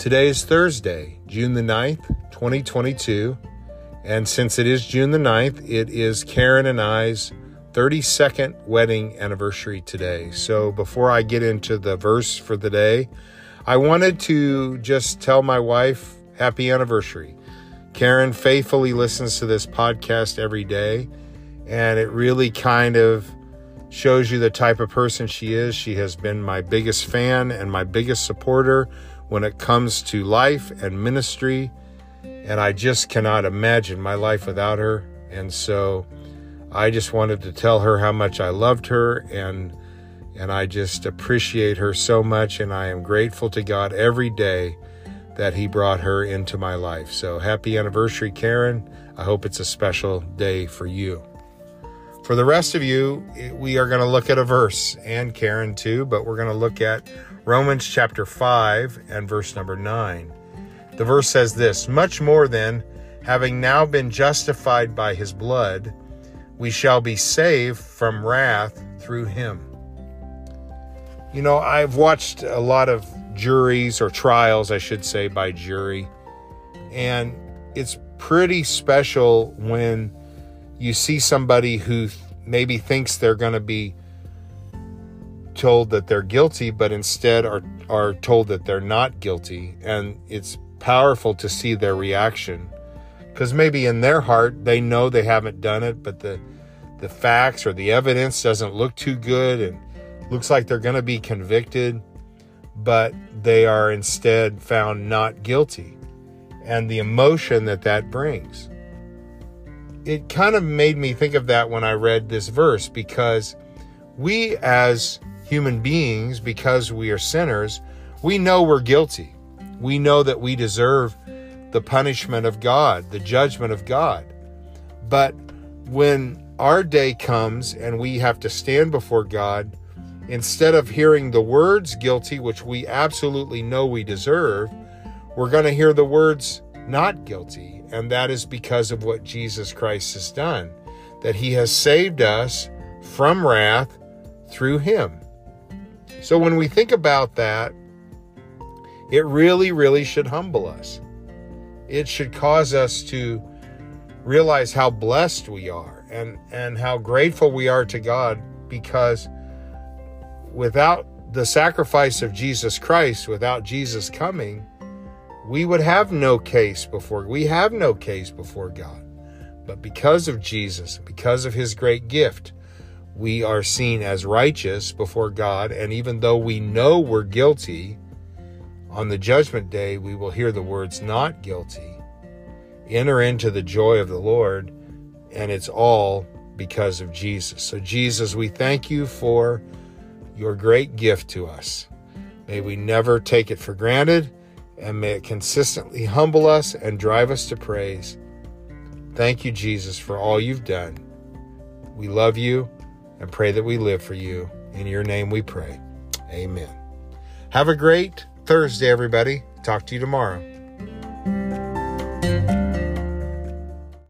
Today is Thursday, June the 9th, 2022. And since it is June the 9th, it is Karen and I's 32nd wedding anniversary today. So before I get into the verse for the day, I wanted to just tell my wife happy anniversary. Karen faithfully listens to this podcast every day, and it really kind of shows you the type of person she is. She has been my biggest fan and my biggest supporter when it comes to life and ministry. And I just cannot imagine my life without her. And so I just wanted to tell her how much I loved her and and I just appreciate her so much and I am grateful to God every day that he brought her into my life. So happy anniversary Karen. I hope it's a special day for you. For the rest of you, we are going to look at a verse and Karen too, but we're going to look at Romans chapter 5 and verse number 9. The verse says this Much more than, having now been justified by his blood, we shall be saved from wrath through him. You know, I've watched a lot of juries or trials, I should say, by jury, and it's pretty special when you see somebody who maybe thinks they're going to be told that they're guilty, but instead are, are told that they're not guilty. And it's powerful to see their reaction. Because maybe in their heart, they know they haven't done it, but the, the facts or the evidence doesn't look too good and looks like they're going to be convicted, but they are instead found not guilty. And the emotion that that brings. It kind of made me think of that when I read this verse because we as human beings, because we are sinners, we know we're guilty. We know that we deserve the punishment of God, the judgment of God. But when our day comes and we have to stand before God, instead of hearing the words guilty, which we absolutely know we deserve, we're going to hear the words not guilty. And that is because of what Jesus Christ has done, that he has saved us from wrath through him. So when we think about that, it really, really should humble us. It should cause us to realize how blessed we are and, and how grateful we are to God because without the sacrifice of Jesus Christ, without Jesus coming, we would have no case before we have no case before God. But because of Jesus, because of his great gift, we are seen as righteous before God. And even though we know we're guilty, on the judgment day, we will hear the words, not guilty. Enter into the joy of the Lord. And it's all because of Jesus. So, Jesus, we thank you for your great gift to us. May we never take it for granted, and may it consistently humble us and drive us to praise. Thank you, Jesus, for all you've done. We love you and pray that we live for you. In your name we pray. Amen. Have a great Thursday, everybody. Talk to you tomorrow.